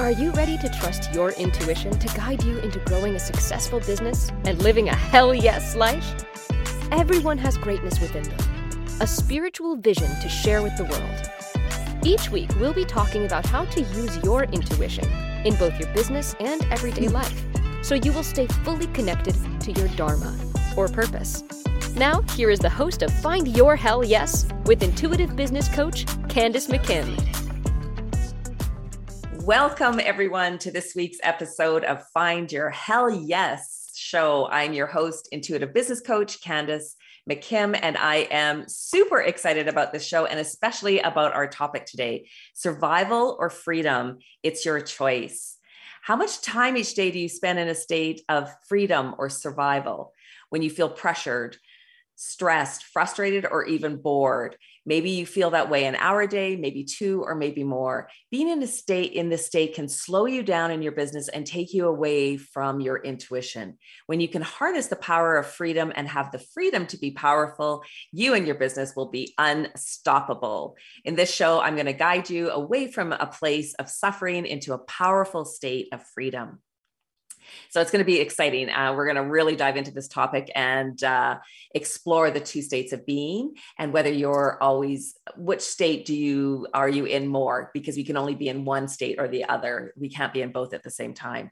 Are you ready to trust your intuition to guide you into growing a successful business and living a hell yes life? Everyone has greatness within them, a spiritual vision to share with the world. Each week, we'll be talking about how to use your intuition in both your business and everyday life so you will stay fully connected to your Dharma or purpose. Now, here is the host of Find Your Hell Yes with intuitive business coach Candace McKim. Welcome, everyone, to this week's episode of Find Your Hell Yes show. I'm your host, intuitive business coach Candace McKim, and I am super excited about this show and especially about our topic today survival or freedom. It's your choice. How much time each day do you spend in a state of freedom or survival when you feel pressured, stressed, frustrated, or even bored? Maybe you feel that way an hour a day, maybe two, or maybe more. Being in a state in this state can slow you down in your business and take you away from your intuition. When you can harness the power of freedom and have the freedom to be powerful, you and your business will be unstoppable. In this show, I'm going to guide you away from a place of suffering into a powerful state of freedom. So it's going to be exciting. Uh, we're going to really dive into this topic and uh, explore the two states of being and whether you're always which state do you are you in more because we can only be in one state or the other. We can't be in both at the same time.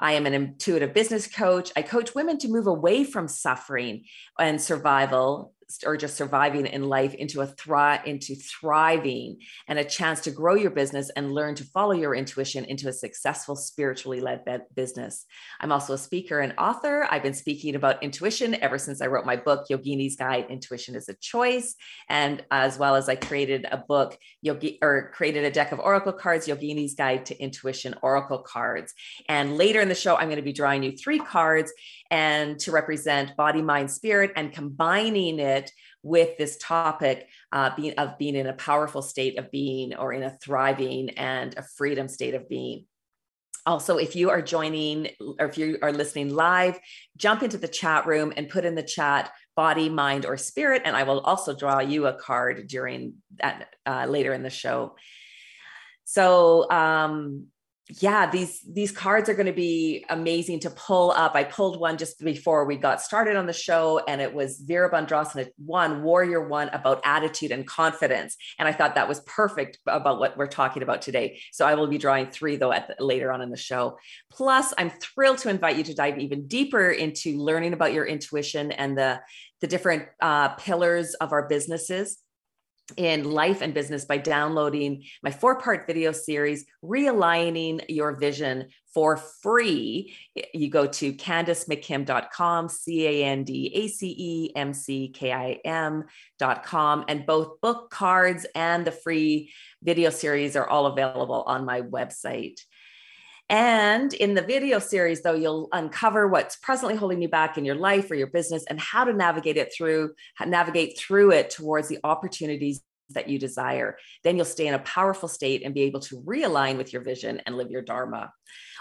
I am an intuitive business coach. I coach women to move away from suffering and survival or just surviving in life into a thrive into thriving and a chance to grow your business and learn to follow your intuition into a successful spiritually led business. I'm also a speaker and author. I've been speaking about intuition ever since I wrote my book Yogini's Guide Intuition is a Choice and as well as I created a book Yogi or created a deck of oracle cards Yogini's Guide to Intuition Oracle cards. And later in the show I'm going to be drawing you three cards and to represent body, mind, spirit, and combining it with this topic uh, being, of being in a powerful state of being or in a thriving and a freedom state of being. Also, if you are joining or if you are listening live, jump into the chat room and put in the chat body, mind, or spirit. And I will also draw you a card during that uh, later in the show. So, um, yeah these these cards are going to be amazing to pull up. I pulled one just before we got started on the show and it was Virabhadrasana one warrior one about attitude and confidence. And i thought that was perfect about what we're talking about today. So i will be drawing three though at the, later on in the show. Plus i'm thrilled to invite you to dive even deeper into learning about your intuition and the the different uh, pillars of our businesses in life and business by downloading my four part video series, Realigning Your Vision for free. You go to candacemckim.com, C A N D A C E M C K I M.com, and both book cards and the free video series are all available on my website. And in the video series, though, you'll uncover what's presently holding you back in your life or your business and how to navigate it through, navigate through it towards the opportunities that you desire. Then you'll stay in a powerful state and be able to realign with your vision and live your Dharma.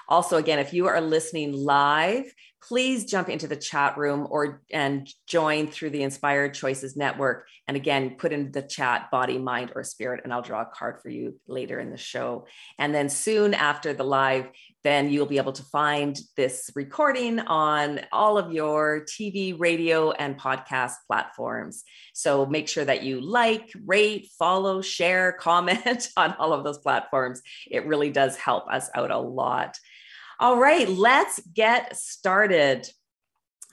Also, again, if you are listening live, please jump into the chat room or and join through the Inspired Choices Network. And again, put in the chat body, mind, or spirit, and I'll draw a card for you later in the show. And then soon after the live, then you'll be able to find this recording on all of your TV, radio, and podcast platforms. So make sure that you like, rate, follow, share, comment on all of those platforms. It really does help us out a lot. All right, let's get started.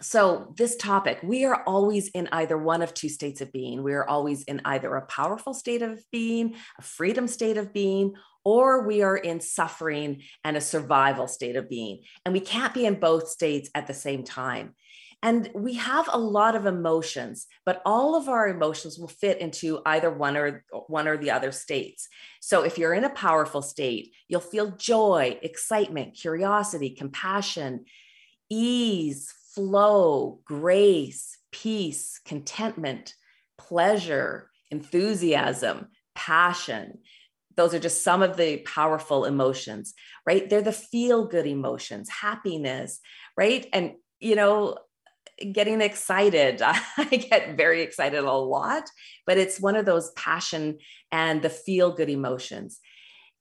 So, this topic, we are always in either one of two states of being. We are always in either a powerful state of being, a freedom state of being, or we are in suffering and a survival state of being. And we can't be in both states at the same time. And we have a lot of emotions, but all of our emotions will fit into either one or one or the other states. So if you're in a powerful state, you'll feel joy, excitement, curiosity, compassion, ease, flow, grace, peace, contentment, pleasure, enthusiasm, passion. Those are just some of the powerful emotions, right? They're the feel good emotions, happiness, right? And, you know, getting excited. I get very excited a lot, but it's one of those passion and the feel good emotions.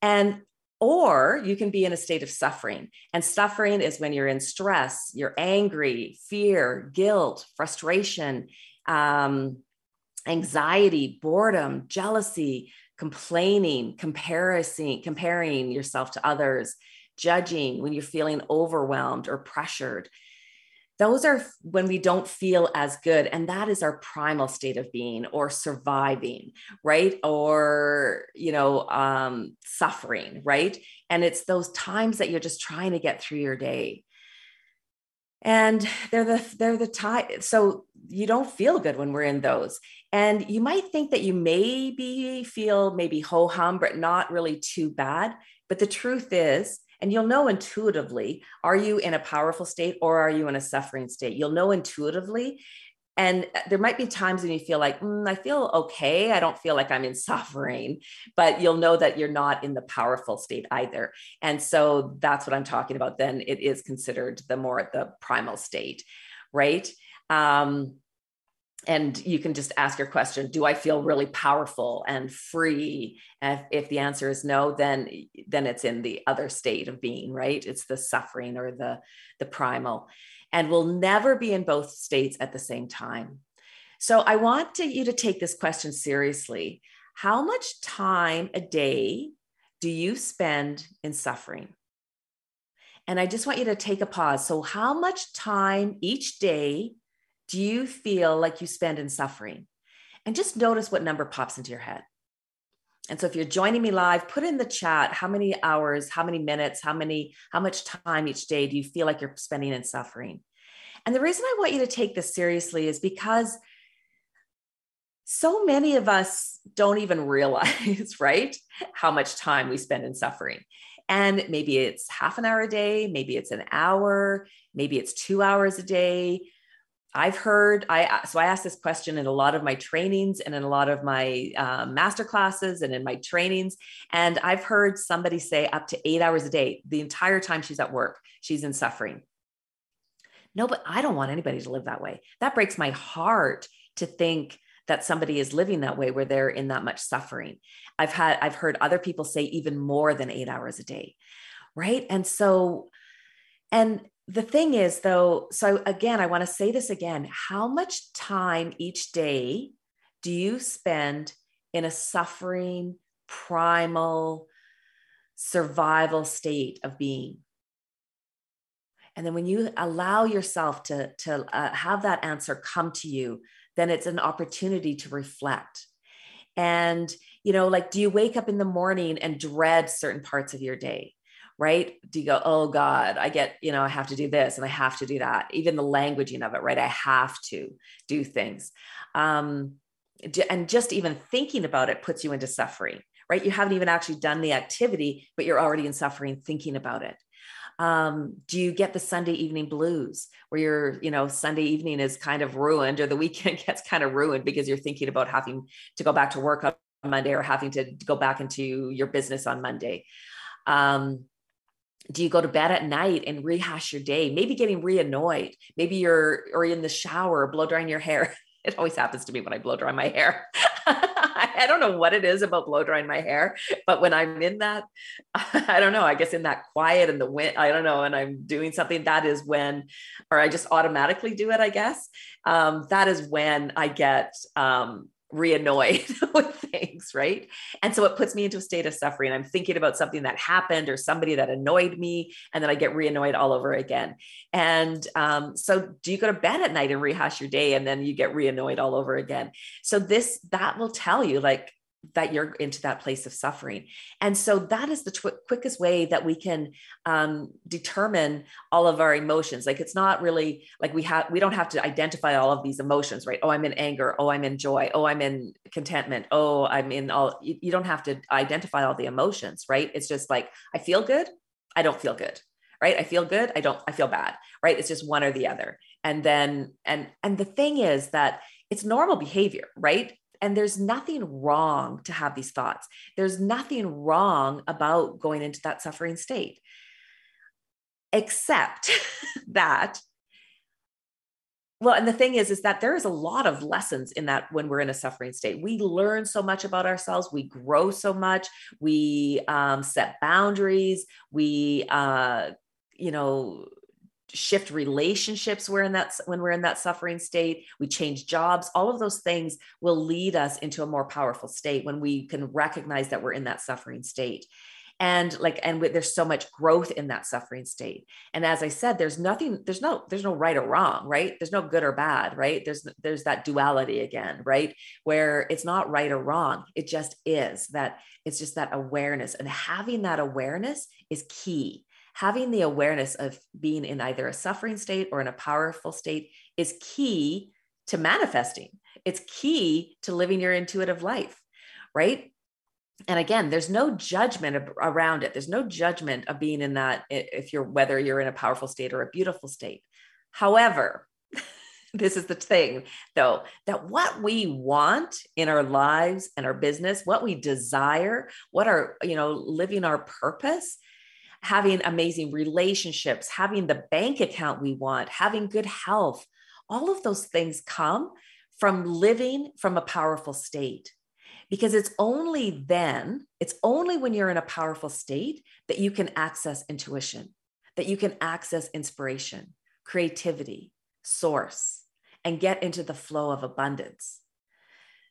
And or you can be in a state of suffering. And suffering is when you're in stress, you're angry, fear, guilt, frustration, um, anxiety, boredom, jealousy, complaining, comparison, comparing yourself to others, judging, when you're feeling overwhelmed or pressured. Those are when we don't feel as good and that is our primal state of being or surviving right? Or you know um, suffering right? And it's those times that you're just trying to get through your day and they're the they're the time so you don't feel good when we're in those and you might think that you maybe feel maybe ho hum but not really too bad but the truth is and you'll know intuitively are you in a powerful state or are you in a suffering state? You'll know intuitively. And uh, there might be times when you feel like, mm, I feel okay. I don't feel like I'm in suffering, but you'll know that you're not in the powerful state either. And so that's what I'm talking about. Then it is considered the more the primal state, right? Um, and you can just ask your question do i feel really powerful and free and if, if, the answer is no then then it's in the other state of being right it's the suffering or the the primal and we'll never be in both states at the same time so i want to, you to take this question seriously how much time a day do you spend in suffering and i just want you to take a pause so how much time each day do you feel like you spend in suffering? And just notice what number pops into your head. And so if you're joining me live, put in the chat how many hours, how many minutes, how many how much time each day do you feel like you're spending in suffering? And the reason I want you to take this seriously is because so many of us don't even realize, right, how much time we spend in suffering. And maybe it's half an hour a day, maybe it's an hour, maybe it's 2 hours a day, I've heard I so I asked this question in a lot of my trainings and in a lot of my uh, master classes and in my trainings, and I've heard somebody say up to eight hours a day the entire time she's at work, she's in suffering. No, but I don't want anybody to live that way. That breaks my heart to think that somebody is living that way where they're in that much suffering. I've had I've heard other people say even more than eight hours a day, right? And so, and the thing is though so again i want to say this again how much time each day do you spend in a suffering primal survival state of being? And then when you allow yourself to to uh, have that answer come to you then it's an opportunity to reflect. And you know like do you wake up in the morning and dread certain parts of your day right? Do you go, oh God, I get, you know, I have to do this and I have to do that. Even the languaging of it, right? I have to do things. Um, and just even thinking about it puts you into suffering, right? You haven't even actually done the activity, but you're already in suffering thinking about it. Um, do you get the Sunday evening blues where your, you know, Sunday evening is kind of ruined or the weekend gets kind of ruined because you're thinking about having to go back to work on Monday or having to go back into your business on Monday? Um, do you go to bed at night and rehash your day? Maybe getting re-annoyed. Maybe you're or in the shower blow drying your hair. It always happens to me when i blow dry my hair. I don't know what it is about blow drying my hair but when i'm in that i don't know i guess in that quiet and the wind i don't know and i'm doing something that is when or i just automatically do it i guess. Um, that is when i get um, re-annoyed with things right? And so it puts me into a state of suffering. I'm thinking about something that happened or somebody that annoyed me and then i get re-annoyed all over again. And um, so do you go to bed at night and rehash your day and then you get re-annoyed all over again? So this that will tell you like that you're into that place of suffering. And so that is the tw- quickest way that we can um, determine all of our emotions. Like it's not really like we have, we don't have to identify all of these emotions, right? Oh, I'm in anger. Oh, I'm in joy. Oh, I'm in contentment. Oh, I'm in all, you, you don't have to identify all the emotions, right? It's just like, I feel good. I don't feel good. Right. I feel good. I don't, I feel bad. Right. It's just one or the other. And then, and, and the thing is that it's normal behavior, right? And there's nothing wrong to have these thoughts. There's nothing wrong about going into that suffering state, except that well and the thing is is that there is a lot of lessons in that when we're in a suffering state. We learn so much about ourselves. We grow so much. We um, set boundaries. We uh, you know shift relationships we're in that when we're in that suffering state we change jobs all of those things will lead us into a more powerful state when we can recognize that we're in that suffering state. And like and there's so much growth in that suffering state. And as i said there's nothing there's no there's no right or wrong right? There's no good or bad right? There's there's that duality again right? Where it's not right or wrong. It just is that it's just that awareness. And having that awareness is key having the awareness of being in either a suffering state or in a powerful state is key to manifesting. It's key to living your intuitive life right? And again there's no judgment around it. There's no judgment of being in that if you're whether you're in a powerful state or a beautiful state. However this is the thing though that what we want in our lives and our business what we desire what are you know living our purpose having amazing relationships having the bank account we want having good health all of those things come from living from a powerful state because it's only then, it's only when you're in a powerful state that you can access intuition, that you can access inspiration, creativity, source, and get into the flow of abundance.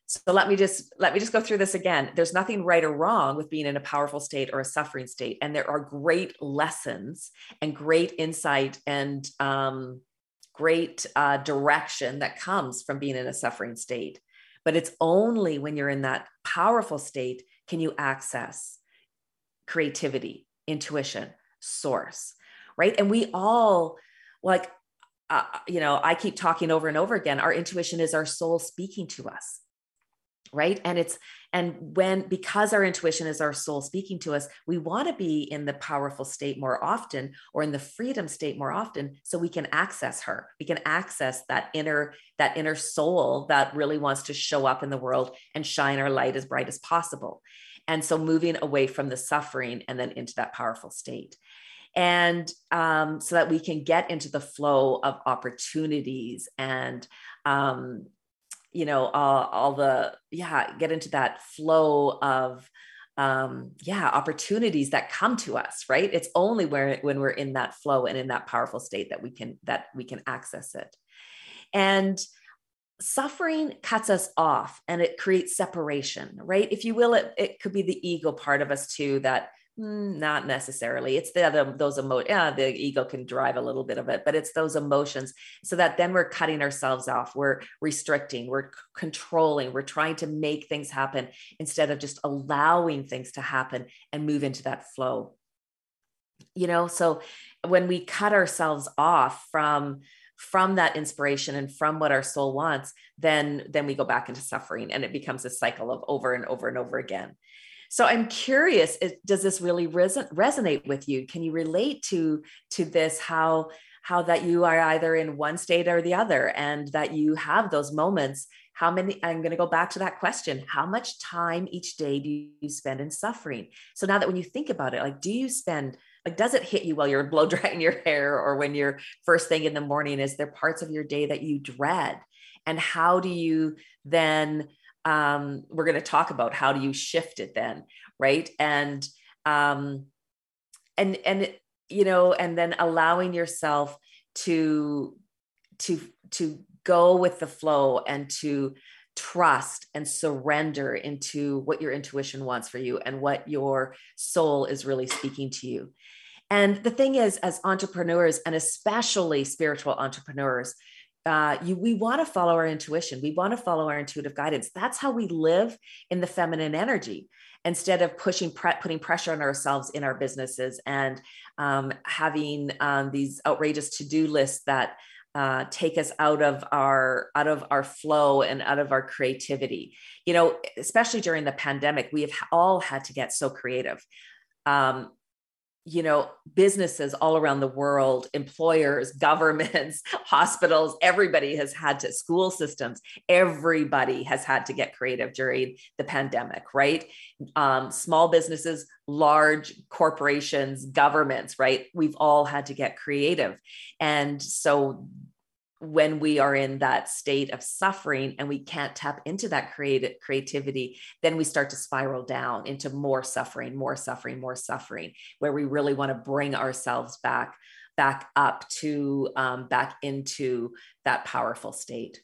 So let me just let me just go through this again. There's nothing right or wrong with being in a powerful state or a suffering state, and there are great lessons and great insight and um, great uh, direction that comes from being in a suffering state. But it's only when you're in that powerful state can you access creativity, intuition, source, right? And we all, like, uh, you know, I keep talking over and over again our intuition is our soul speaking to us right? And it's and when because our intuition is our soul speaking to us we want to be in the powerful state more often or in the freedom state more often so we can access her. We can access that inner that inner soul that really wants to show up in the world and shine our light as bright as possible. And so moving away from the suffering and then into that powerful state. And um, so that we can get into the flow of opportunities and um, you know all, all the yeah get into that flow of um yeah opportunities that come to us right? It's only where when we're in that flow and in that powerful state that we can that we can access it. And suffering cuts us off and it creates separation right? If you will it, it could be the ego part of us too that Mm, not necessarily. It's the other those emo. Yeah, the ego can drive a little bit of it, but it's those emotions. So that then we're cutting ourselves off. We're restricting. We're controlling. We're trying to make things happen instead of just allowing things to happen and move into that flow. You know, so when we cut ourselves off from from that inspiration and from what our soul wants then then we go back into suffering and it becomes a cycle of over and over and over again so I'm curious, does this really resonate with you? Can you relate to to this? How how that you are either in one state or the other, and that you have those moments. How many? I'm going to go back to that question. How much time each day do you spend in suffering? So now that when you think about it, like, do you spend like does it hit you while you're blow drying your hair or when you're first thing in the morning is there parts of your day that you dread and how do you then um, we're going to talk about how do you shift it then right? And um, and and you know and then allowing yourself to to to go with the flow and to trust and surrender into what your intuition wants for you and what your soul is really speaking to you. And the thing is as entrepreneurs and especially spiritual entrepreneurs uh, you, we want to follow our intuition. We want to follow our intuitive guidance. That's how we live in the feminine energy instead of pushing, pre- putting pressure on ourselves in our businesses and um, having um, these outrageous to-do lists that uh, take us out of our out of our flow and out of our creativity. You know, especially during the pandemic, we have all had to get so creative. Um, you know businesses all around the world employers governments hospitals everybody has had to school systems everybody has had to get creative during the pandemic right? Um, small businesses large corporations governments right? We've all had to get creative. And so when we are in that state of suffering and we can't tap into that creative creativity then we start to spiral down into more suffering more suffering more suffering where we really want to bring ourselves back back up to um, back into that powerful state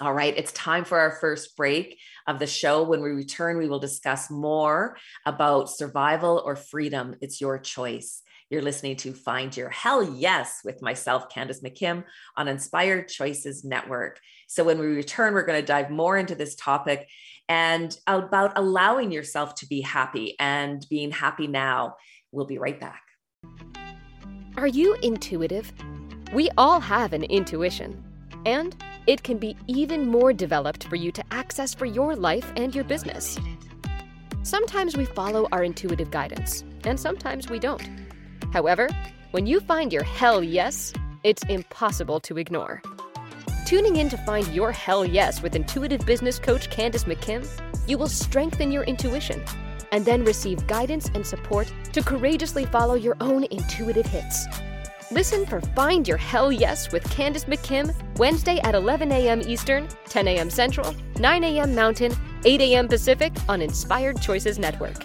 all right, it's time for our first break of the show. When we return, we will discuss more about survival or freedom. It's your choice. You're listening to Find Your Hell Yes with myself, Candace McKim, on Inspired Choices Network. So, when we return, we're going to dive more into this topic and about allowing yourself to be happy and being happy now. We'll be right back. Are you intuitive? We all have an intuition, and it can be even more developed for you to access for your life and your business. Sometimes we follow our intuitive guidance, and sometimes we don't. However, when you find your hell yes, it's impossible to ignore. Tuning in to find your hell yes with intuitive business coach Candace McKim, you will strengthen your intuition and then receive guidance and support to courageously follow your own intuitive hits. Listen for Find Your Hell Yes with Candace McKim, Wednesday at 11 a.m. Eastern, 10 a.m. Central, 9 a.m. Mountain, 8 a.m. Pacific on Inspired Choices Network.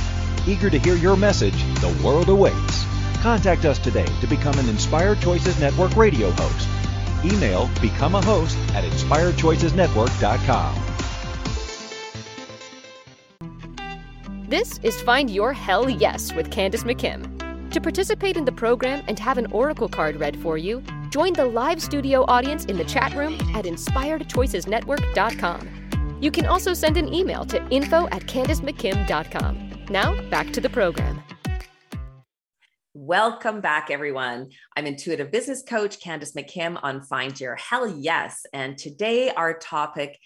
Eager to hear your message, the world awaits. Contact us today to become an Inspired Choices Network radio host. Email become a host at inspiredchoicesnetwork.com. This is Find Your Hell Yes with Candace McKim. To participate in the program and have an oracle card read for you, join the live studio audience in the chat room at inspiredchoicesnetwork.com. You can also send an email to info at candacemckim.com. Now, back to the program. Welcome back, everyone. I'm intuitive business coach Candace McKim on Find Your Hell Yes. And today, our topic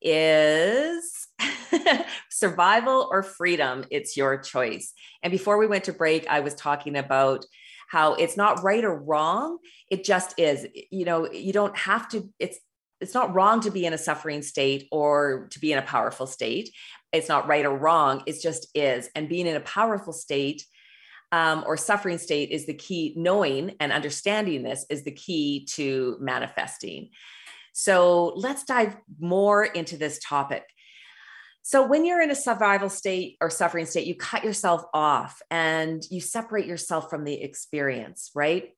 is survival or freedom. It's your choice. And before we went to break, I was talking about how it's not right or wrong. It just is. You know, you don't have to, it's, it's not wrong to be in a suffering state or to be in a powerful state. It's not right or wrong. It just is. And being in a powerful state um, or suffering state is the key. Knowing and understanding this is the key to manifesting. So let's dive more into this topic. So when you're in a survival state or suffering state you cut yourself off and you separate yourself from the experience right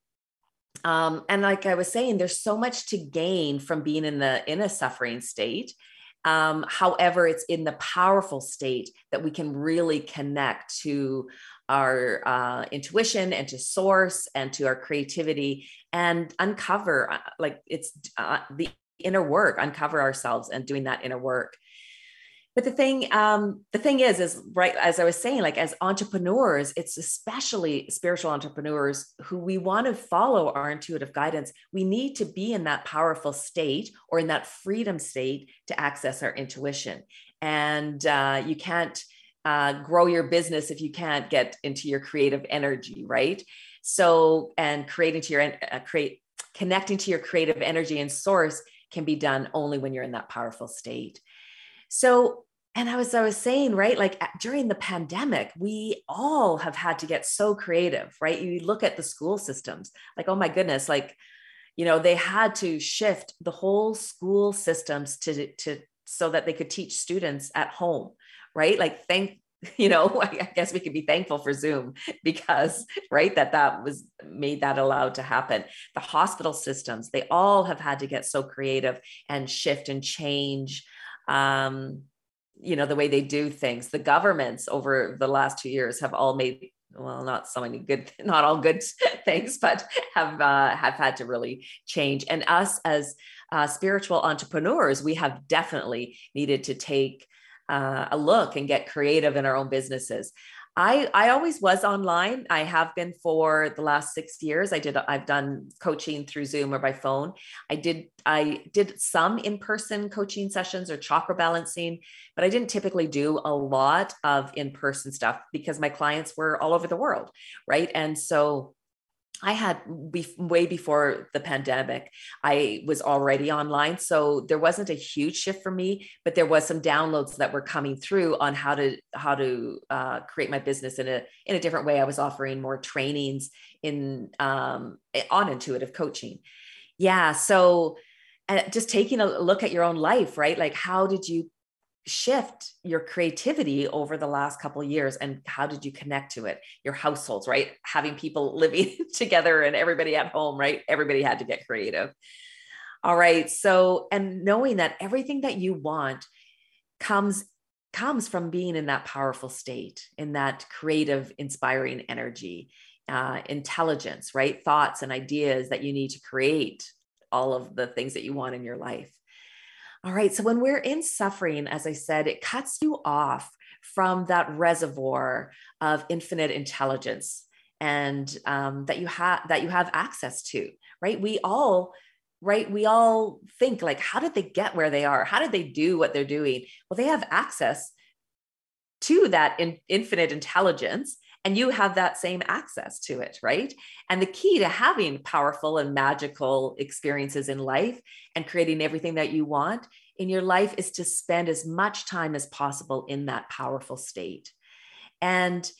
um, and like i was saying there's so much to gain from being in the in a suffering state. Um, however, it's in the powerful state that we can really connect to our uh, intuition and to source and to our creativity and uncover, uh, like it's uh, the inner work, uncover ourselves and doing that inner work but the thing um, the thing is is right as i was saying like as entrepreneurs it's especially spiritual entrepreneurs who we want to follow our intuitive guidance. We need to be in that powerful state or in that freedom state to access our intuition. And uh, you can't uh, grow your business if you can't get into your creative energy right? So and creating to your uh, create connecting to your creative energy and source can be done only when you're in that powerful state. So and I was I was saying, right, like during the pandemic, we all have had to get so creative, right? You look at the school systems, like, oh my goodness, like, you know, they had to shift the whole school systems to to so that they could teach students at home, right? Like, thank you know i guess we could be thankful for zoom because right that that was made that allowed to happen the hospital systems they all have had to get so creative and shift and change um, you know the way they do things. The governments over the last two years have all made well not so many good not all good things but have uh, have had to really change. And us as uh, spiritual entrepreneurs we have definitely needed to take uh, a look and get creative in our own businesses I I always was online. I have been for the last 6 years. I did I've done coaching through Zoom or by phone. I did I did some in-person coaching sessions or chakra balancing, but I didn't typically do a lot of in-person stuff because my clients were all over the world, right? And so I had way before the pandemic, I was already online. So there wasn't a huge shift for me, but there was some downloads that were coming through on how to, how to uh, create my business in a, in a different way. I was offering more trainings in, um, on intuitive coaching. Yeah. So uh, just taking a look at your own life, right? Like, how did you shift your creativity over the last couple years and how did you connect to it? Your households right? Having people living together and everybody at home right? Everybody had to get creative. All right so and knowing that everything that you want comes comes from being in that powerful state in that creative inspiring energy uh, intelligence right? Thoughts and ideas that you need to create all of the things that you want in your life all right. So when we're in suffering, as I said, it cuts you off from that reservoir of infinite intelligence and um, that you have that you have access to. Right. We all right we all think like how did they get where they are how did they do what they're doing well they have access to that in, infinite intelligence and you have that same access to it, right? And the key to having powerful and magical experiences in life and creating everything that you want in your life is to spend as much time as possible in that powerful state. And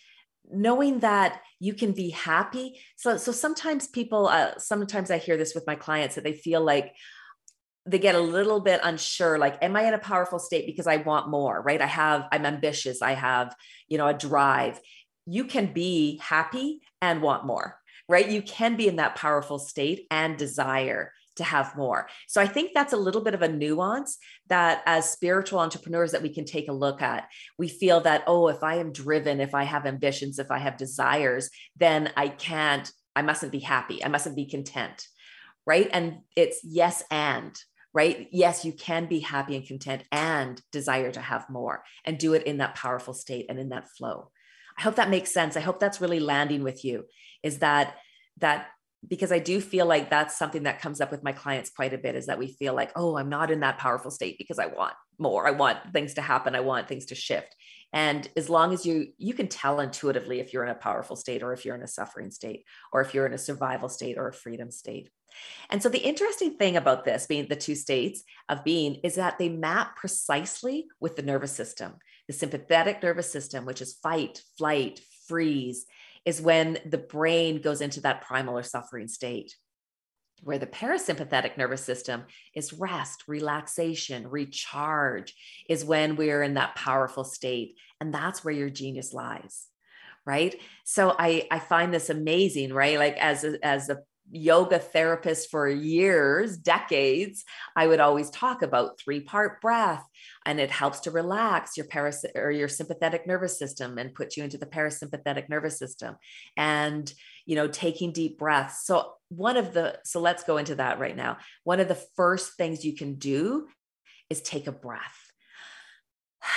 knowing that you can be happy. So, so sometimes people, uh, sometimes I hear this with my clients that they feel like, they get a little bit unsure like am i in a powerful state because i want more right i have i'm ambitious i have you know a drive you can be happy and want more, right? You can be in that powerful state and desire to have more. So I think that's a little bit of a nuance that as spiritual entrepreneurs that we can take a look at. We feel that oh if I am driven, if I have ambitions, if I have desires, then I can't I mustn't be happy. I mustn't be content. Right? And it's yes and right? Yes, you can be happy and content and desire to have more and do it in that powerful state and in that flow. I hope that makes sense. I hope that's really landing with you is that that because I do feel like that's something that comes up with my clients quite a bit is that we feel like, oh, I'm not in that powerful state because I want more. I want things to happen. I want things to shift. And as long as you you can tell intuitively if you're in a powerful state or if you're in a suffering state or if you're in a survival state or a freedom state. And so the interesting thing about this being the two states of being is that they map precisely with the nervous system. The sympathetic nervous system, which is fight, flight, freeze, is when the brain goes into that primal or suffering state. Where the parasympathetic nervous system is rest, relaxation, recharge, is when we're in that powerful state. And that's where your genius lies right so i i find this amazing right like as a, as a yoga therapist for years, decades, I would always talk about three part breath and it helps to relax your paras or your sympathetic nervous system and put you into the parasympathetic nervous system and you know taking deep breaths. So one of the so let's go into that right now. One of the first things you can do is take a breath.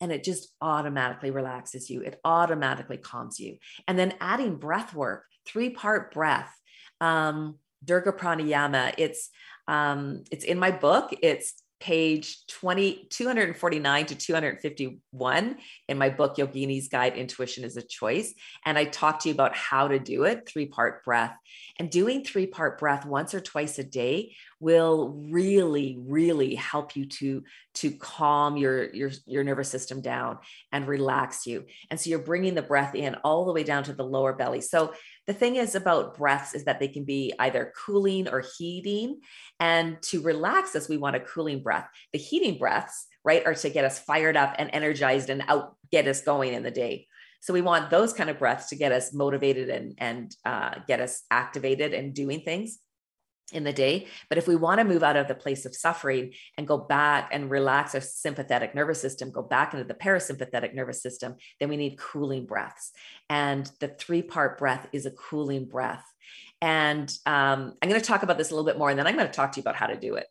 And it just automatically relaxes you. It automatically calms you. And then adding breath work three part breath. Um, Dirga Pranayama. It's um, it's in my book. It's page 20 249 to 251 in my book yogini's guide intuition is a choice and i talk to you about how to do it three part breath and doing three part breath once or twice a day will really really help you to to calm your your your nervous system down and relax you. And so you're bringing the breath in all the way down to the lower belly. So the thing is about breaths is that they can be either cooling or heating. And to relax us we want a cooling breath. The heating breaths right are to get us fired up and energized and out get us going in the day. So we want those kind of breaths to get us motivated and and uh, get us activated and doing things in the day. But if we want to move out of the place of suffering and go back and relax our sympathetic nervous system, go back into the parasympathetic nervous system, then we need cooling breaths. And the three part breath is a cooling breath. And um, I'm going to talk about this a little bit more, and then I'm going to talk to you about how to do it.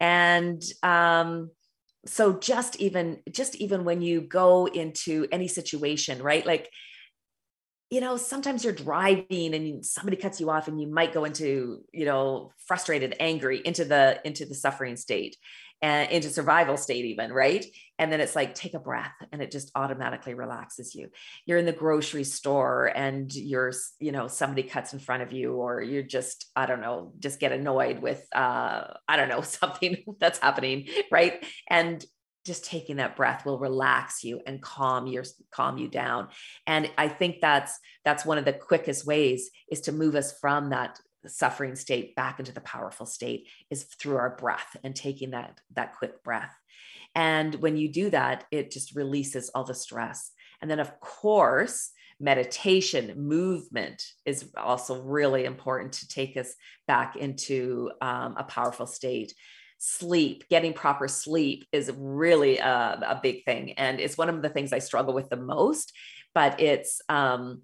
And um, so just even just even when you go into any situation right like you know sometimes you're driving and somebody cuts you off and you might go into you know frustrated angry into the into the suffering state and into survival state even right? And then it's like take a breath and it just automatically relaxes you. You're in the grocery store and you're you know somebody cuts in front of you or you're just i don't know just get annoyed with uh i don't know something that's happening right? And just taking that breath will relax you and calm your calm you down. And i think that's that's one of the quickest ways is to move us from that suffering state back into the powerful state is through our breath and taking that that quick breath. And when you do that it just releases all the stress. And then of course meditation movement is also really important to take us back into um, a powerful state sleep getting proper sleep is really a, a, big thing and it's one of the things i struggle with the most but it's um,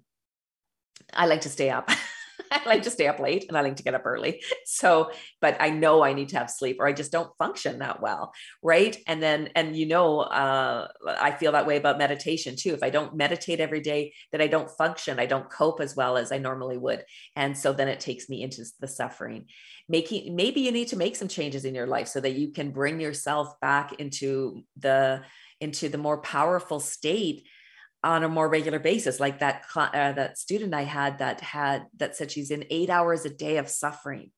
i like to stay up I like to stay up late and I like to get up early. So, but I know I need to have sleep or I just don't function that well. Right. And then, and you know, uh, I feel that way about meditation too. If I don't meditate every day, that I don't function, I don't cope as well as I normally would. And so then it takes me into the suffering. Making, maybe you need to make some changes in your life so that you can bring yourself back into the, into the more powerful state on a more regular basis like that uh, that student i had that had that said she's in 8 hours a day of suffering.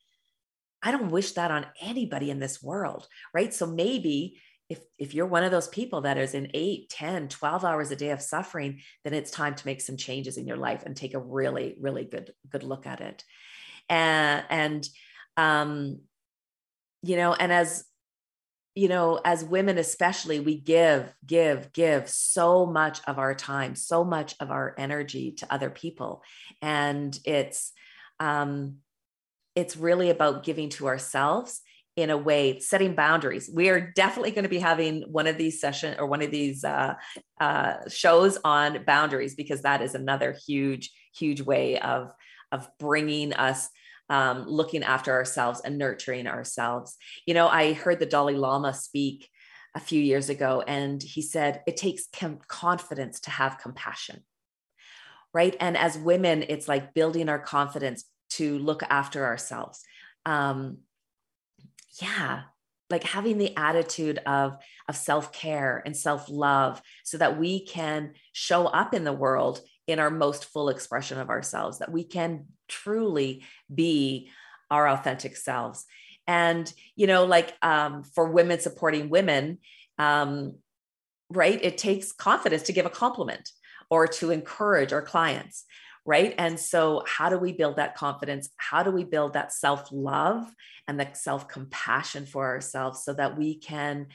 I don't wish that on anybody in this world right? So maybe if if you're one of those people that is in 8 10 12 hours a day of suffering then it's time to make some changes in your life and take a really really good good look at it. And and um you know and as you know, as women, especially, we give, give, give so much of our time, so much of our energy to other people. And it's, um, it's really about giving to ourselves in a way setting boundaries we are definitely going to be having one of these sessions or one of these uh, uh, shows on boundaries because that is another huge huge way of of bringing us um, looking after ourselves and nurturing ourselves. You know, I heard the Dalai Lama speak a few years ago, and he said it takes com- confidence to have compassion, right? And as women, it's like building our confidence to look after ourselves. Um, yeah, like having the attitude of of self-care and self-love so that we can show up in the world in our most full expression of ourselves that we can truly be our authentic selves. And you know like um, for women supporting women um, right it takes confidence to give a compliment or to encourage our clients right? And so how do we build that confidence? How do we build that self-love and the self-compassion for ourselves so that we can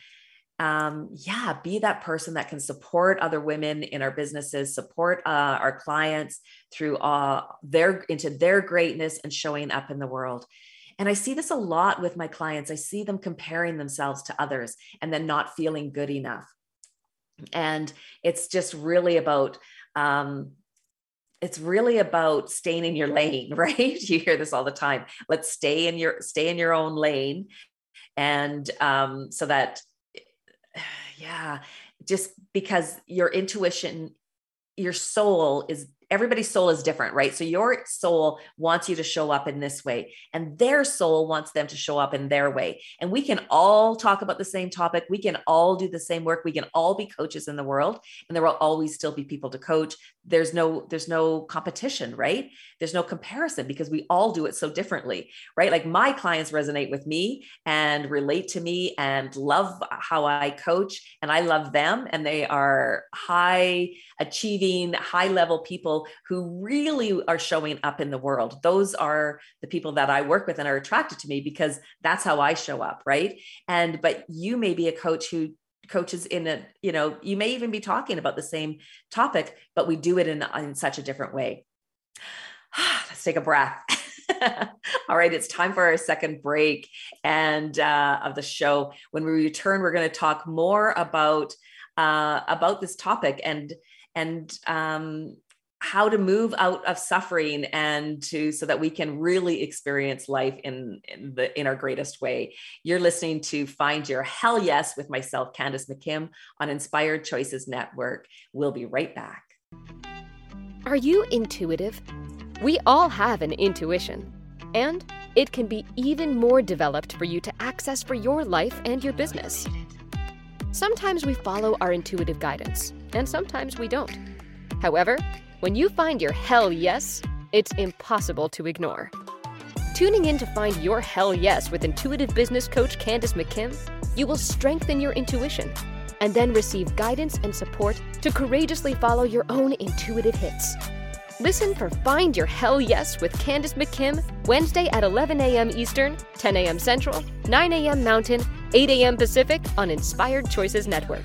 um, yeah, be that person that can support other women in our businesses, support uh, our clients through uh, their into their greatness and showing up in the world. And I see this a lot with my clients. I see them comparing themselves to others and then not feeling good enough. And it's just really about um, it's really about staying in your lane right you hear this all the time let's stay in your stay in your own lane and um, so that yeah just because your intuition your soul is everybody's soul is different, right? So your soul wants you to show up in this way, and their soul wants them to show up in their way. And we can all talk about the same topic. We can all do the same work. We can all be coaches in the world, and there will always still be people to coach. There's no there's no competition, right? There's no comparison because we all do it so differently, right? Like my clients resonate with me and relate to me and love how I coach, and I love them, and they are high achieving, high level people who really are showing up in the world. Those are the people that I work with and are attracted to me because that's how I show up, right? And but you may be a coach who coaches in a you know you may even be talking about the same topic but we do it in, in such a different way let's take a breath all right it's time for our second break and uh, of the show when we return we're going to talk more about uh, about this topic and and um, how to move out of suffering and to so that we can really experience life in, in the in our greatest way. You're listening to Find Your Hell Yes with myself, Candace McKim, on Inspired Choices Network. We'll be right back. Are you intuitive? We all have an intuition, and it can be even more developed for you to access for your life and your business. Sometimes we follow our intuitive guidance, and sometimes we don't. However, when you find your hell yes, it's impossible to ignore. Tuning in to find your hell yes with intuitive business coach Candace McKim, you will strengthen your intuition and then receive guidance and support to courageously follow your own intuitive hits. Listen for Find Your Hell Yes with Candace McKim Wednesday at 11 a.m. Eastern, 10 a.m. Central, 9 a.m. Mountain, 8 a.m. Pacific on Inspired Choices Network.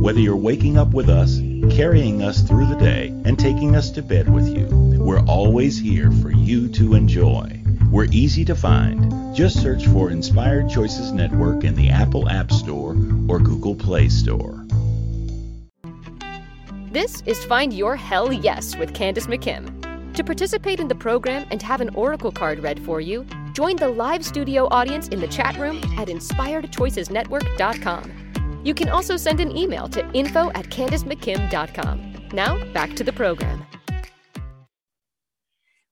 Whether you're waking up with us, carrying us through the day, and taking us to bed with you, we're always here for you to enjoy. We're easy to find. Just search for Inspired Choices Network in the Apple App Store or Google Play Store. This is Find Your Hell Yes with Candace McKim. To participate in the program and have an oracle card read for you, join the live studio audience in the chat room at inspiredchoicesnetwork.com. You can also send an email to info at CandaceMcKim.com. Now, back to the program.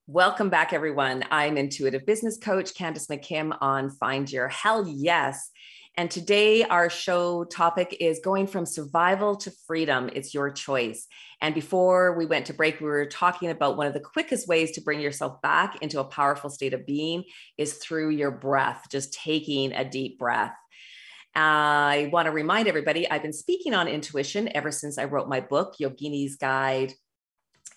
Welcome back, everyone. I'm intuitive business coach Candace McKim on Find Your Hell Yes. And today, our show topic is going from survival to freedom. It's your choice. And before we went to break, we were talking about one of the quickest ways to bring yourself back into a powerful state of being is through your breath, just taking a deep breath. I want to remind everybody I've been speaking on intuition ever since I wrote my book, Yogini's Guide.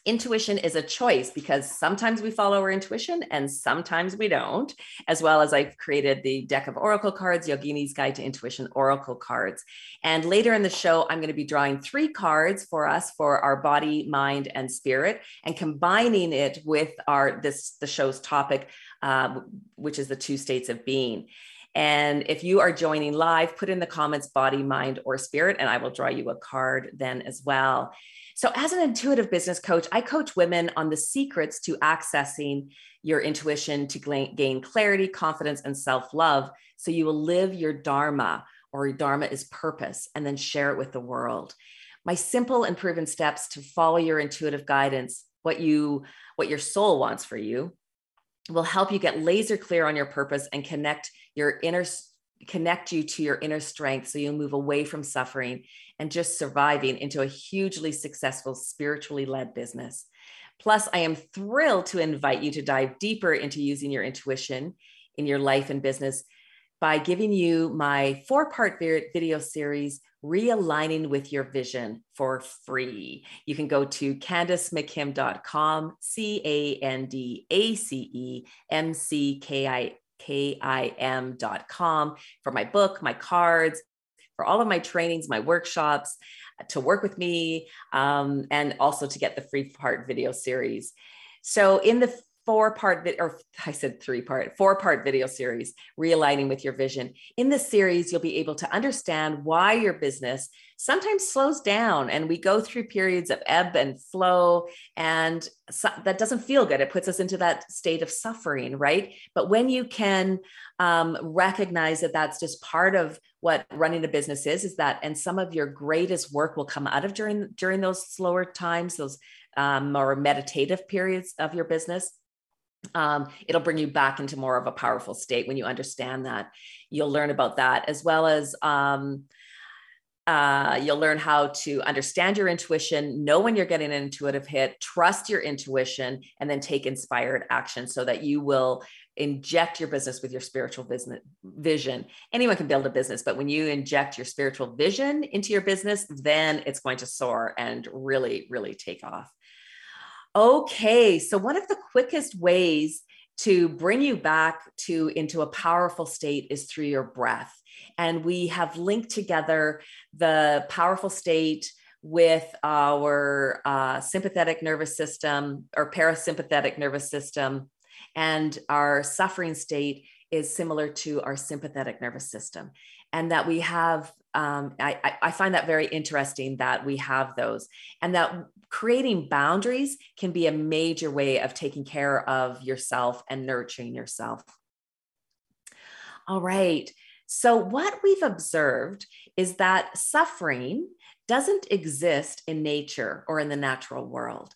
Intuition is a choice because sometimes we follow our intuition and sometimes we don't, as well as I've created the deck of oracle cards, Yogini's Guide to Intuition Oracle cards. And later in the show, I'm going to be drawing three cards for us for our body, mind, and spirit, and combining it with our this the show's topic, uh, which is the two states of being. And if you are joining live, put in the comments body, mind, or spirit, and I will draw you a card then as well. So, as an intuitive business coach, I coach women on the secrets to accessing your intuition to gain clarity, confidence, and self love. So, you will live your Dharma, or your Dharma is purpose, and then share it with the world. My simple and proven steps to follow your intuitive guidance, what you what your soul wants for you, will help you get laser clear on your purpose and connect your inner connect you to your inner strength so you'll move away from suffering and just surviving into a hugely successful spiritually led business. Plus, I am thrilled to invite you to dive deeper into using your intuition in your life and business by giving you my four part video series, Realigning with Your Vision, for free. You can go to candacemckim.com, C A N D A C E M C K I kim.com for my book, my cards, for all of my trainings, my workshops, to work with me, um, and also to get the free part video series. So, in the four part, or I said three part, four part video series, realigning with your vision. In this series, you'll be able to understand why your business sometimes slows down and we go through periods of ebb and flow and that doesn't feel good it puts us into that state of suffering right but when you can um, recognize that that's just part of what running a business is is that and some of your greatest work will come out of during during those slower times those um, more meditative periods of your business um, it'll bring you back into more of a powerful state when you understand that you'll learn about that as well as um, uh, you'll learn how to understand your intuition, know when you're getting an intuitive hit, trust your intuition, and then take inspired action so that you will inject your business with your spiritual business vision. Anyone can build a business, but when you inject your spiritual vision into your business, then it's going to soar and really, really take off. Okay, so one of the quickest ways to bring you back to into a powerful state is through your breath. And we have linked together the powerful state with our uh, sympathetic nervous system or parasympathetic nervous system. And our suffering state is similar to our sympathetic nervous system. And that we have, um, I, I find that very interesting that we have those, and that creating boundaries can be a major way of taking care of yourself and nurturing yourself. All right. So, what we've observed is that suffering doesn't exist in nature or in the natural world.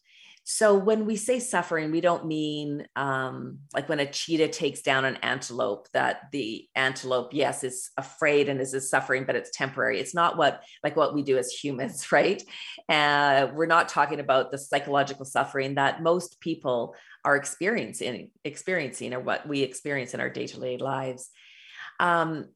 So when we say suffering, we don't mean um, like when a cheetah takes down an antelope, that the antelope, yes, is afraid and is, suffering, but it's temporary. It's not what like what we do as humans, right? Uh, we're not talking about the psychological suffering that most people are experiencing, experiencing, or what we experience in our day-to-day lives. Um,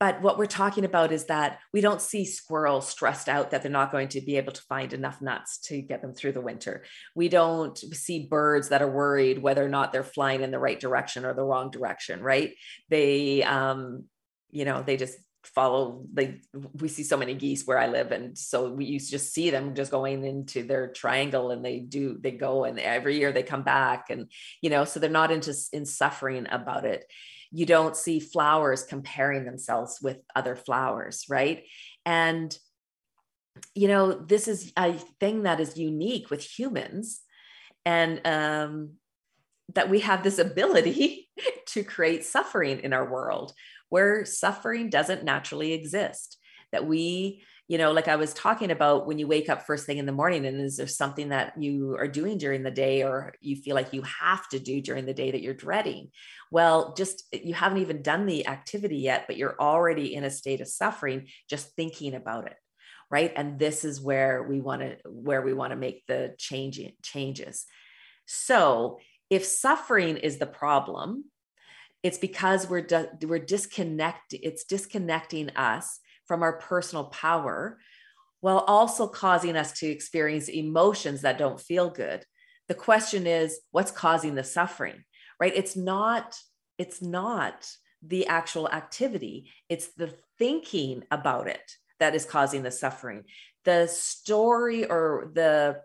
but what we're talking about is that we don't see squirrels stressed out that they're not going to be able to find enough nuts to get them through the winter. We don't see birds that are worried whether or not they're flying in the right direction or the wrong direction, right? They, um, you know, they just follow like we see so many geese where i live and so we used to just see them just going into their triangle and they do they go and every year they come back and you know so they're not into in suffering about it you don't see flowers comparing themselves with other flowers, right? And, you know, this is a thing that is unique with humans. And um, that we have this ability to create suffering in our world where suffering doesn't naturally exist, that we you know, like I was talking about when you wake up first thing in the morning, and is there something that you are doing during the day or you feel like you have to do during the day that you're dreading? Well, just eh, you haven't even done the activity yet, but you're already in a state of suffering just thinking about it. Right. And this is where we want to where we want to make the change changes. So if suffering is the problem, it's because we're we're disconnected, it's disconnecting us from our personal power while also causing us to experience emotions that don't feel good. The question is what's causing the suffering right? It's not it's not the actual activity. It's the thinking about it that is causing the suffering. The story or the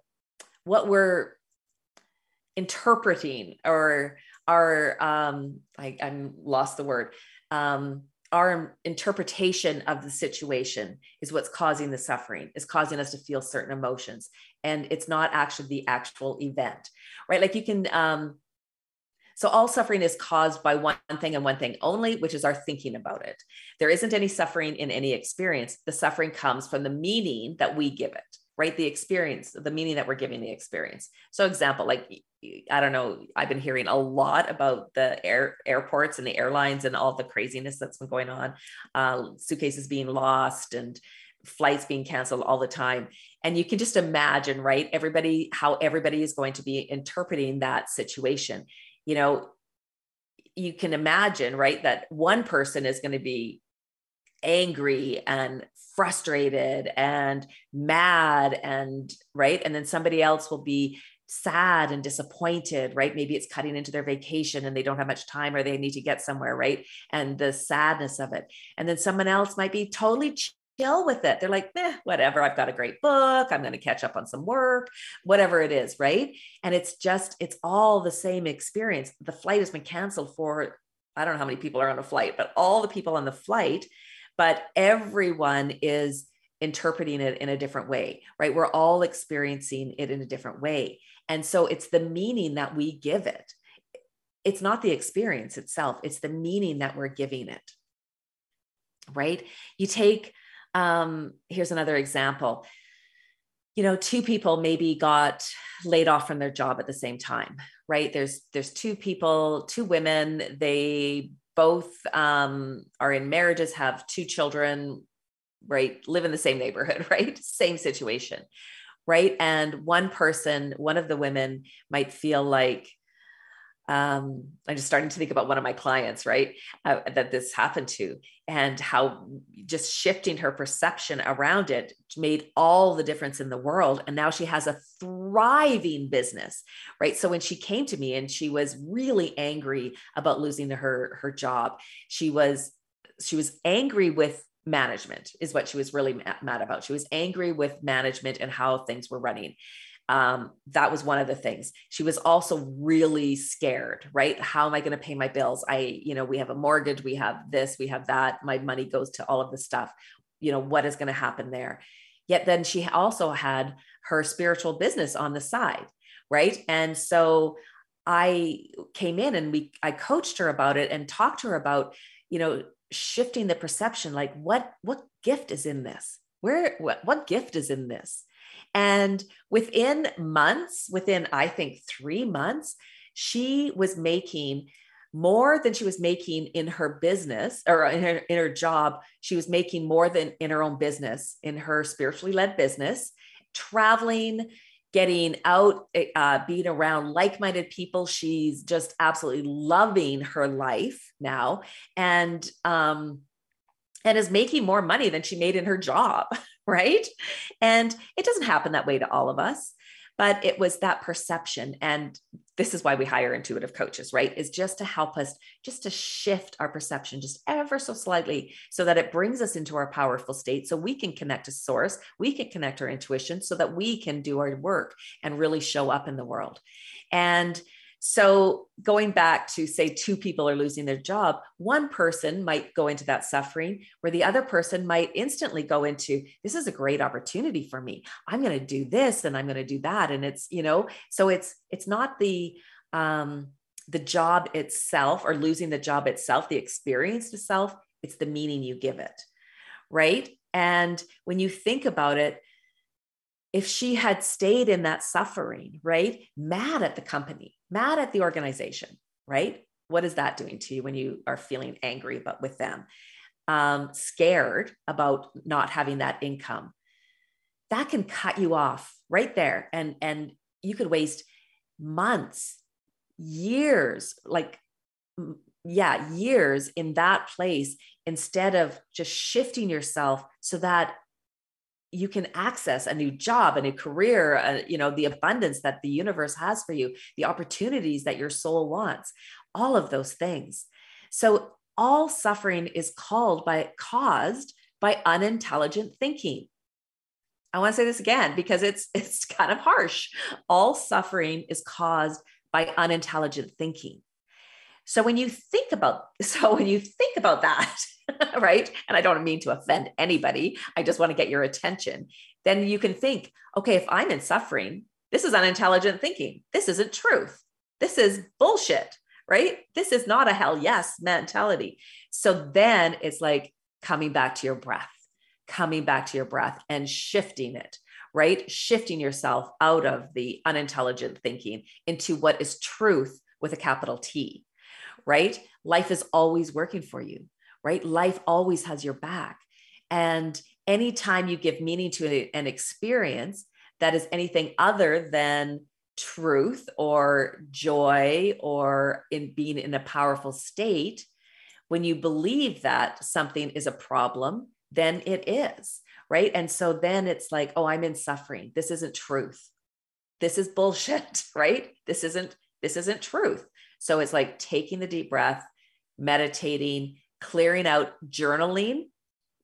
what we're interpreting or our um I, i'm lost the word um our interpretation of the situation is what's causing the suffering is causing us to feel certain emotions. And it's not actually the actual event right? Like you can um so all suffering is caused by one thing and one thing only which is our thinking about it. There isn't any suffering in any experience. The suffering comes from the meaning that we give it right? The experience the meaning that we're giving the experience. So example like i don't know i've been hearing a lot about the air airports and the airlines and all the craziness that's been going on uh, suitcases being lost and flights being canceled all the time. And you can just imagine right everybody how everybody is going to be interpreting that situation. You know you can imagine right that one person is going to be angry and frustrated and mad and right and then somebody else will be sad and disappointed right? Maybe it's cutting into their vacation and they don't have much time or they need to get somewhere right? And the sadness of it. And then someone else might be totally chill with it. They're like eh, whatever. I've got a great book. I'm going to catch up on some work whatever it is right? And it's just it's all the same experience. The flight has been canceled for i don't know how many people are on a flight but all the people on the flight but everyone is interpreting it in a different way, right? We're all experiencing it in a different way. And so it's the meaning that we give it. It's not the experience itself, it's the meaning that we're giving it, right? You take, um, here's another example. You know, two people maybe got laid off from their job at the same time, right? There's there's two people, two women. They both um, are in marriages, have two children, right? Live in the same neighborhood, right? Same situation, right? And one person, one of the women might feel like, um, I'm just starting to think about one of my clients, right? Uh, that this happened to, and how just shifting her perception around it made all the difference in the world. And now she has a thriving business, right? So when she came to me and she was really angry about losing her her job, she was she was angry with management is what she was really mad about. She was angry with management and how things were running. Um, that was one of the things. She was also really scared right? How am i going to pay my bills? I you know we have a mortgage we have this we have that my money goes to all of the stuff. You know what is going to happen there? Yet then she also had her spiritual business on the side right? And so i came in and we i coached her about it and talked to her about you know shifting the perception like what what gift is in this where what, what gift is in this and within months, within, I think, three months, she was making more than she was making in her business or in her, in her job. She was making more than in her own business, in her spiritually led business, traveling, getting out, uh, being around like minded people. She's just absolutely loving her life now. And, um, and is making more money than she made in her job. right? And it doesn't happen that way to all of us, but it was that perception. And this is why we hire intuitive coaches, right? Is just to help us just to shift our perception just ever so slightly so that it brings us into our powerful state so we can connect to source, we can connect our intuition so that we can do our work and really show up in the world. And so, going back to say two people are losing their job, one person might go into that suffering where the other person might instantly go into this is a great opportunity for me. I'm going to do this and I'm going to do that and it's, you know, so it's it's not the um the job itself or losing the job itself, the experience itself, it's the meaning you give it. Right? And when you think about it, if she had stayed in that suffering, right? Mad at the company, mad at the organization, right? What is that doing to you when you are feeling angry but with them? Um, scared about not having that income. That can cut you off right there. And, and you could waste months, years, like, yeah, years in that place instead of just shifting yourself so that you can access a new job a new career uh, you know the abundance that the universe has for you the opportunities that your soul wants all of those things. So all suffering is called by caused by unintelligent thinking. I want to say this again because it's it's kind of harsh. All suffering is caused by unintelligent thinking so when you think about so when you think about that right? And I don't mean to offend anybody. I just want to get your attention. Then you can think, okay, if I'm in suffering, this is unintelligent thinking. This isn't truth. This is bullshit, right? This is not a hell yes mentality. So then it's like coming back to your breath, coming back to your breath and shifting it, right? Shifting yourself out of the unintelligent thinking into what is truth with a capital T, right? Life is always working for you right? Life always has your back. And anytime you give meaning to an experience that is anything other than truth or joy or in being in a powerful state, when you believe that something is a problem, then it is, right? And so then it's like, oh, I'm in suffering. This isn't truth. This is bullshit, right? This isn't this isn't truth. So it's like taking the deep breath, meditating, clearing out journaling.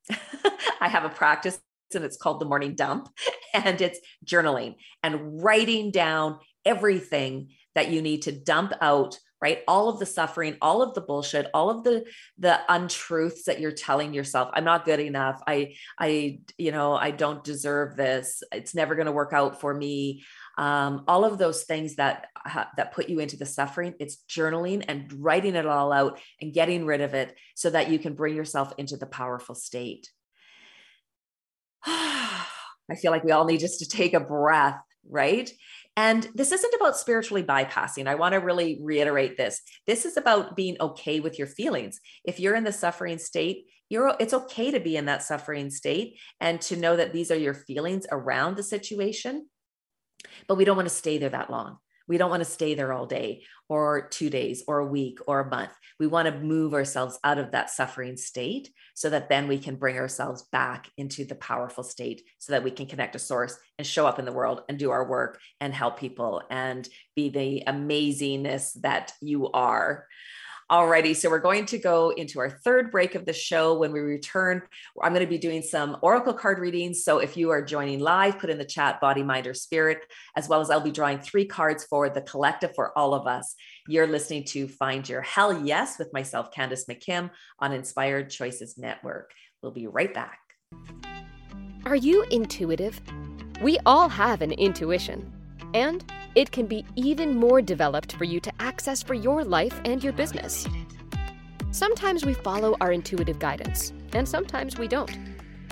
I have a practice and it's called the morning dump and it's journaling and writing down everything that you need to dump out right? All of the suffering all of the bullshit all of the the untruths that you're telling yourself i'm not good enough. I i you know i don't deserve this. It's never going to work out for me um, all of those things that that put you into the suffering it's journaling and writing it all out and getting rid of it so that you can bring yourself into the powerful state i feel like we all need just to take a breath right and this isn't about spiritually bypassing. I want to really reiterate this. This is about being okay with your feelings. If you're in the suffering state, you're it's okay to be in that suffering state and to know that these are your feelings around the situation but we don't want to stay there that long. We don't want to stay there all day or two days or a week or a month. We want to move ourselves out of that suffering state so that then we can bring ourselves back into the powerful state so that we can connect to source and show up in the world and do our work and help people and be the amazingness that you are. Alrighty, so we're going to go into our third break of the show. When we return, I'm going to be doing some oracle card readings. So if you are joining live, put in the chat body, mind, or spirit, as well as I'll be drawing three cards for the collective for all of us. You're listening to Find Your Hell Yes with myself, Candace McKim, on Inspired Choices Network. We'll be right back. Are you intuitive? We all have an intuition. And it can be even more developed for you to access for your life and your business. Sometimes we follow our intuitive guidance, and sometimes we don't.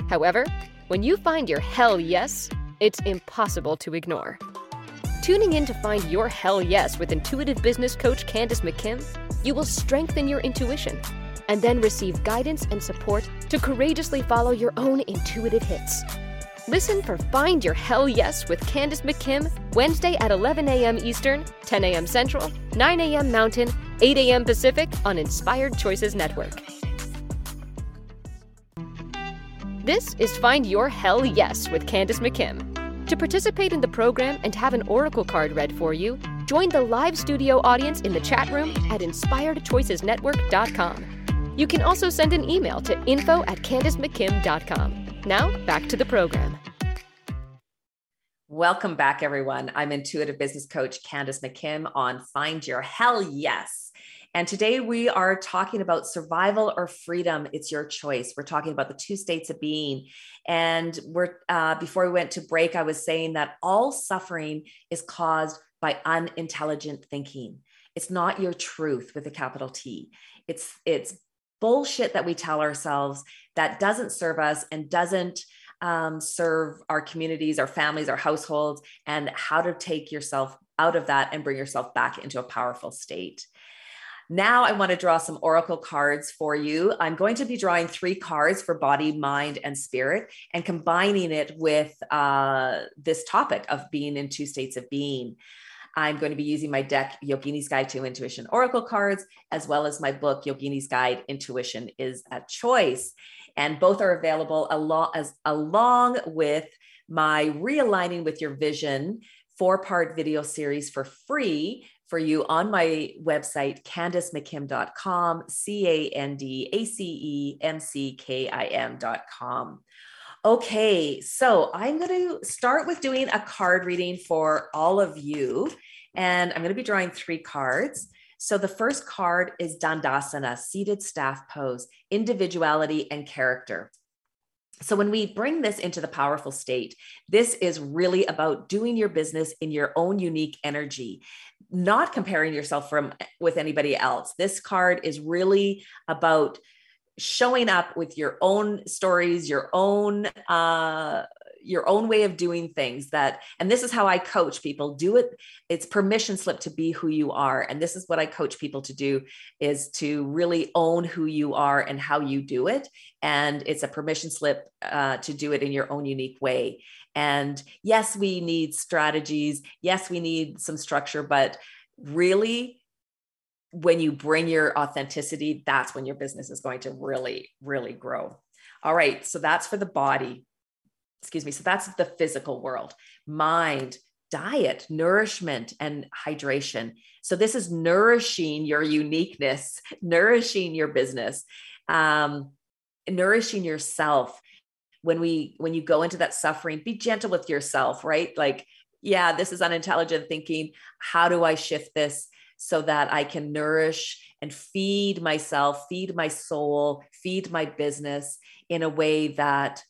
However, when you find your hell yes, it's impossible to ignore. Tuning in to find your hell yes with intuitive business coach Candace McKim, you will strengthen your intuition and then receive guidance and support to courageously follow your own intuitive hits. Listen for Find Your Hell Yes with Candace McKim, Wednesday at 11 a.m. Eastern, 10 a.m. Central, 9 a.m. Mountain, 8 a.m. Pacific on Inspired Choices Network. This is Find Your Hell Yes with Candace McKim. To participate in the program and have an oracle card read for you, join the live studio audience in the chat room at inspiredchoicesnetwork.com. You can also send an email to info at candacemckim.com. Now, back to the program. Welcome back, everyone. I'm intuitive business coach Candace McKim on Find Your Hell Yes. And today we are talking about survival or freedom. It's your choice. We're talking about the two states of being. And we're uh, before we went to break, I was saying that all suffering is caused by unintelligent thinking. It's not your truth with a capital T. It's it's bullshit that we tell ourselves that doesn't serve us and doesn't um, serve our communities, our families, our households, and how to take yourself out of that and bring yourself back into a powerful state. Now, I want to draw some oracle cards for you. I'm going to be drawing three cards for body, mind, and spirit, and combining it with uh, this topic of being in two states of being. I'm going to be using my deck, Yogini's Guide to Intuition Oracle cards, as well as my book, Yogini's Guide Intuition is a Choice. And both are available along, as, along with my Realigning with Your Vision four part video series for free for you on my website, candacemckim.com, C A N D A C E M C K I M.com. Okay, so I'm going to start with doing a card reading for all of you. And I'm going to be drawing three cards. So the first card is Dandasana, seated staff pose, individuality and character. So when we bring this into the powerful state, this is really about doing your business in your own unique energy, not comparing yourself from with anybody else. This card is really about showing up with your own stories, your own uh, your own way of doing things that and this is how i coach people do it it's permission slip to be who you are and this is what i coach people to do is to really own who you are and how you do it and it's a permission slip uh, to do it in your own unique way and yes we need strategies yes we need some structure but really when you bring your authenticity, that's when your business is going to really, really grow. All right. So that's for the body. Excuse me. So that's the physical world, mind, diet, nourishment, and hydration. So this is nourishing your uniqueness, nourishing your business, um, nourishing yourself. When we when you go into that suffering, be gentle with yourself, right? Like, yeah, this is unintelligent thinking. How do I shift this? so that I can nourish and feed myself, feed my soul, feed my business in a way that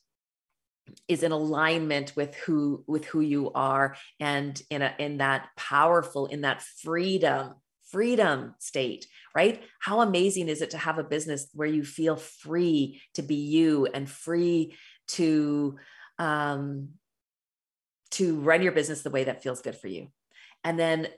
is in alignment with who with who you are and in a in that powerful in that freedom freedom state right? How amazing is it to have a business where you feel free to be you and free to um to run your business the way that feels good for you. And then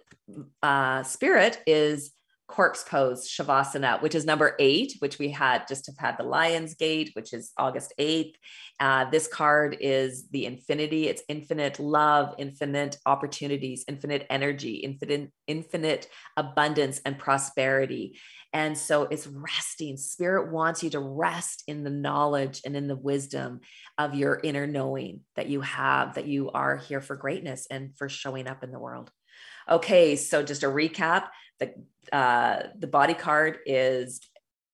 uh, spirit is corpse pose shavasana which is number eight which we had just have had the lion's gate which is august 8th uh, this card is the infinity. It's infinite love infinite opportunities infinite energy infinite infinite abundance and prosperity. And so it's resting. Spirit wants you to rest in the knowledge and in the wisdom of your inner knowing that you have that you are here for greatness and for showing up in the world. Okay, so just a recap: the uh, the body card is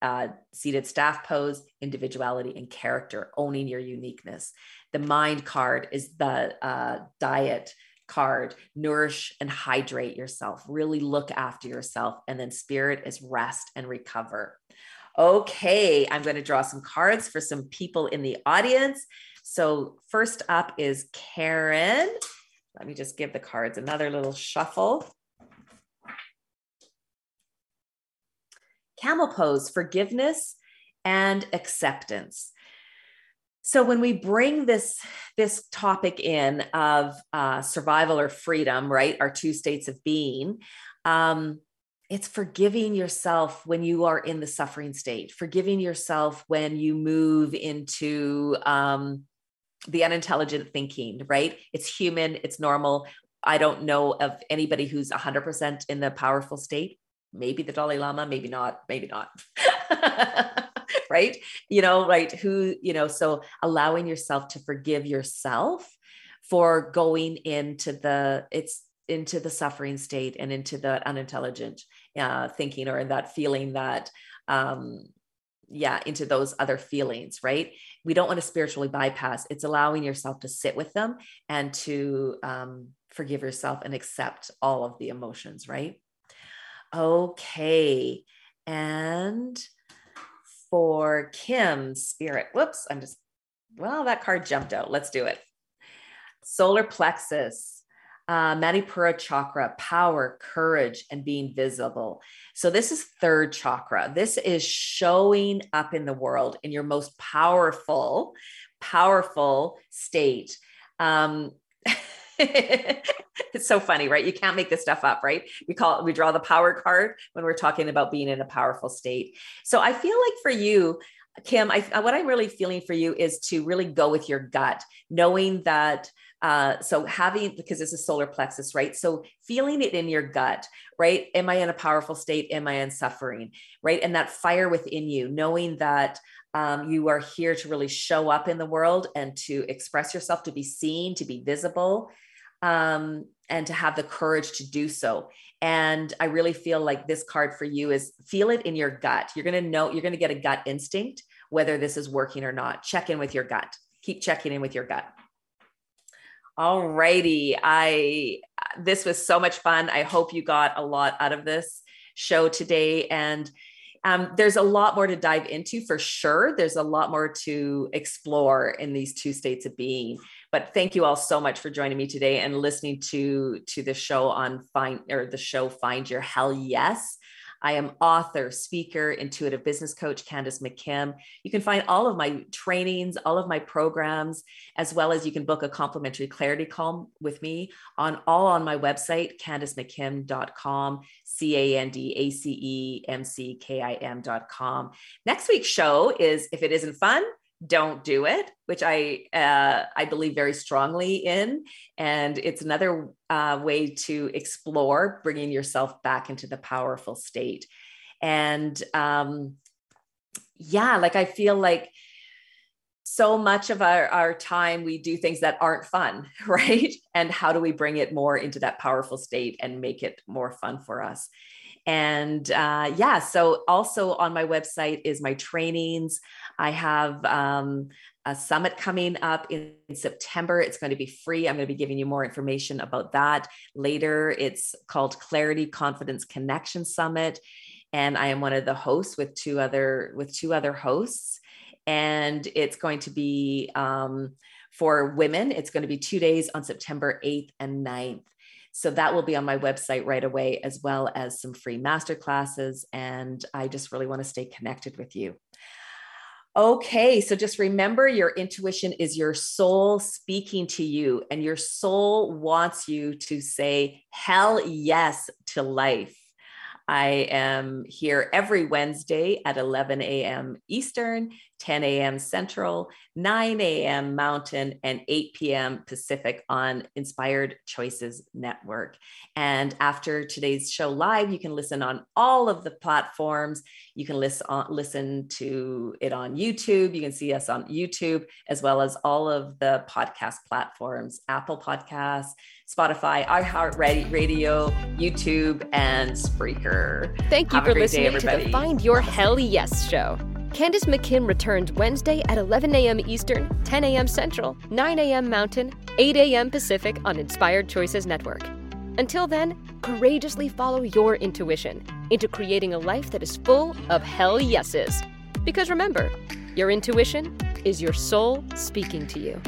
uh, seated staff pose, individuality, and character, owning your uniqueness. The mind card is the uh, diet card, nourish and hydrate yourself, really look after yourself. And then spirit is rest and recover. Okay, I'm going to draw some cards for some people in the audience. So, first up is Karen. Let me just give the cards another little shuffle. Camel pose, forgiveness and acceptance. So when we bring this this topic in of uh, survival or freedom, right, our two states of being, um, it's forgiving yourself when you are in the suffering state, forgiving yourself when you move into um, the unintelligent thinking, right? It's human, it's normal. I don't know of anybody who's 100% in the powerful state. Maybe the Dalai Lama, maybe not, maybe not. right? You know, right? Who, you know, so allowing yourself to forgive yourself for going into the, it's into the suffering state and into the unintelligent uh, thinking or in that feeling that um, yeah into those other feelings right we don't want to spiritually bypass it's allowing yourself to sit with them and to um, forgive yourself and accept all of the emotions right okay and for kim spirit whoops i'm just well that card jumped out let's do it solar plexus uh, Manipura chakra, power, courage, and being visible. So, this is third chakra. This is showing up in the world in your most powerful, powerful state. Um, it's so funny, right? You can't make this stuff up, right? We call it, we draw the power card when we're talking about being in a powerful state. So, I feel like for you, Kim, I, what I'm really feeling for you is to really go with your gut, knowing that uh, so having because this is solar plexus, right? So feeling it in your gut, right? Am I in a powerful state? Am I in suffering? Right? And that fire within you, knowing that um, you are here to really show up in the world and to express yourself, to be seen, to be visible, um, and to have the courage to do so. And I really feel like this card for you is feel it in your gut. You're going to know, you're going to get a gut instinct whether this is working or not. Check in with your gut. Keep checking in with your gut. All righty. I this was so much fun. I hope you got a lot out of this show today. And um, there's a lot more to dive into for sure. There's a lot more to explore in these two states of being. But thank you all so much for joining me today and listening to to the show on find or the show Find Your Hell Yes. I am author, speaker, intuitive business coach, Candace McKim. You can find all of my trainings, all of my programs, as well as you can book a complimentary clarity call with me on all on my website, candacemckim.com, C A N D A C E M C K I M.com. Next week's show is If It Isn't Fun, don't do it, which I uh, I believe very strongly in, and it's another uh, way to explore bringing yourself back into the powerful state. And um, yeah, like I feel like so much of our, our time we do things that aren't fun, right? And how do we bring it more into that powerful state and make it more fun for us? And uh, yeah, so also on my website is my trainings. I have um, a summit coming up in, September. It's going to be free. I'm going to be giving you more information about that later. It's called Clarity Confidence Connection Summit, and I am one of the hosts with two other with two other hosts, and it's going to be um, for women. It's going to be two days on September 8th and 9th. So that will be on my website right away, as well as some free master classes. And I just really want to stay connected with you. Okay, so just remember your intuition is your soul speaking to you, and your soul wants you to say hell yes to life. I am here every Wednesday at 11 a.m. Eastern, 10 a.m. Central, 9 a.m. Mountain, and 8 p.m. Pacific on Inspired Choices Network. And after today's show live, you can listen on all of the platforms. You can listen, on, uh, listen to it on YouTube. You can see us on YouTube, as well as all of the podcast platforms Apple Podcasts, Spotify, iHeartRadio, YouTube, and Spreaker. Thank you Have for listening day, to the Find Your Hell Yes show. Candace McKim returns Wednesday at 11 a.m. Eastern, 10 a.m. Central, 9 a.m. Mountain, 8 a.m. Pacific on Inspired Choices Network. Until then, courageously follow your intuition into creating a life that is full of hell yeses. Because remember, your intuition is your soul speaking to you.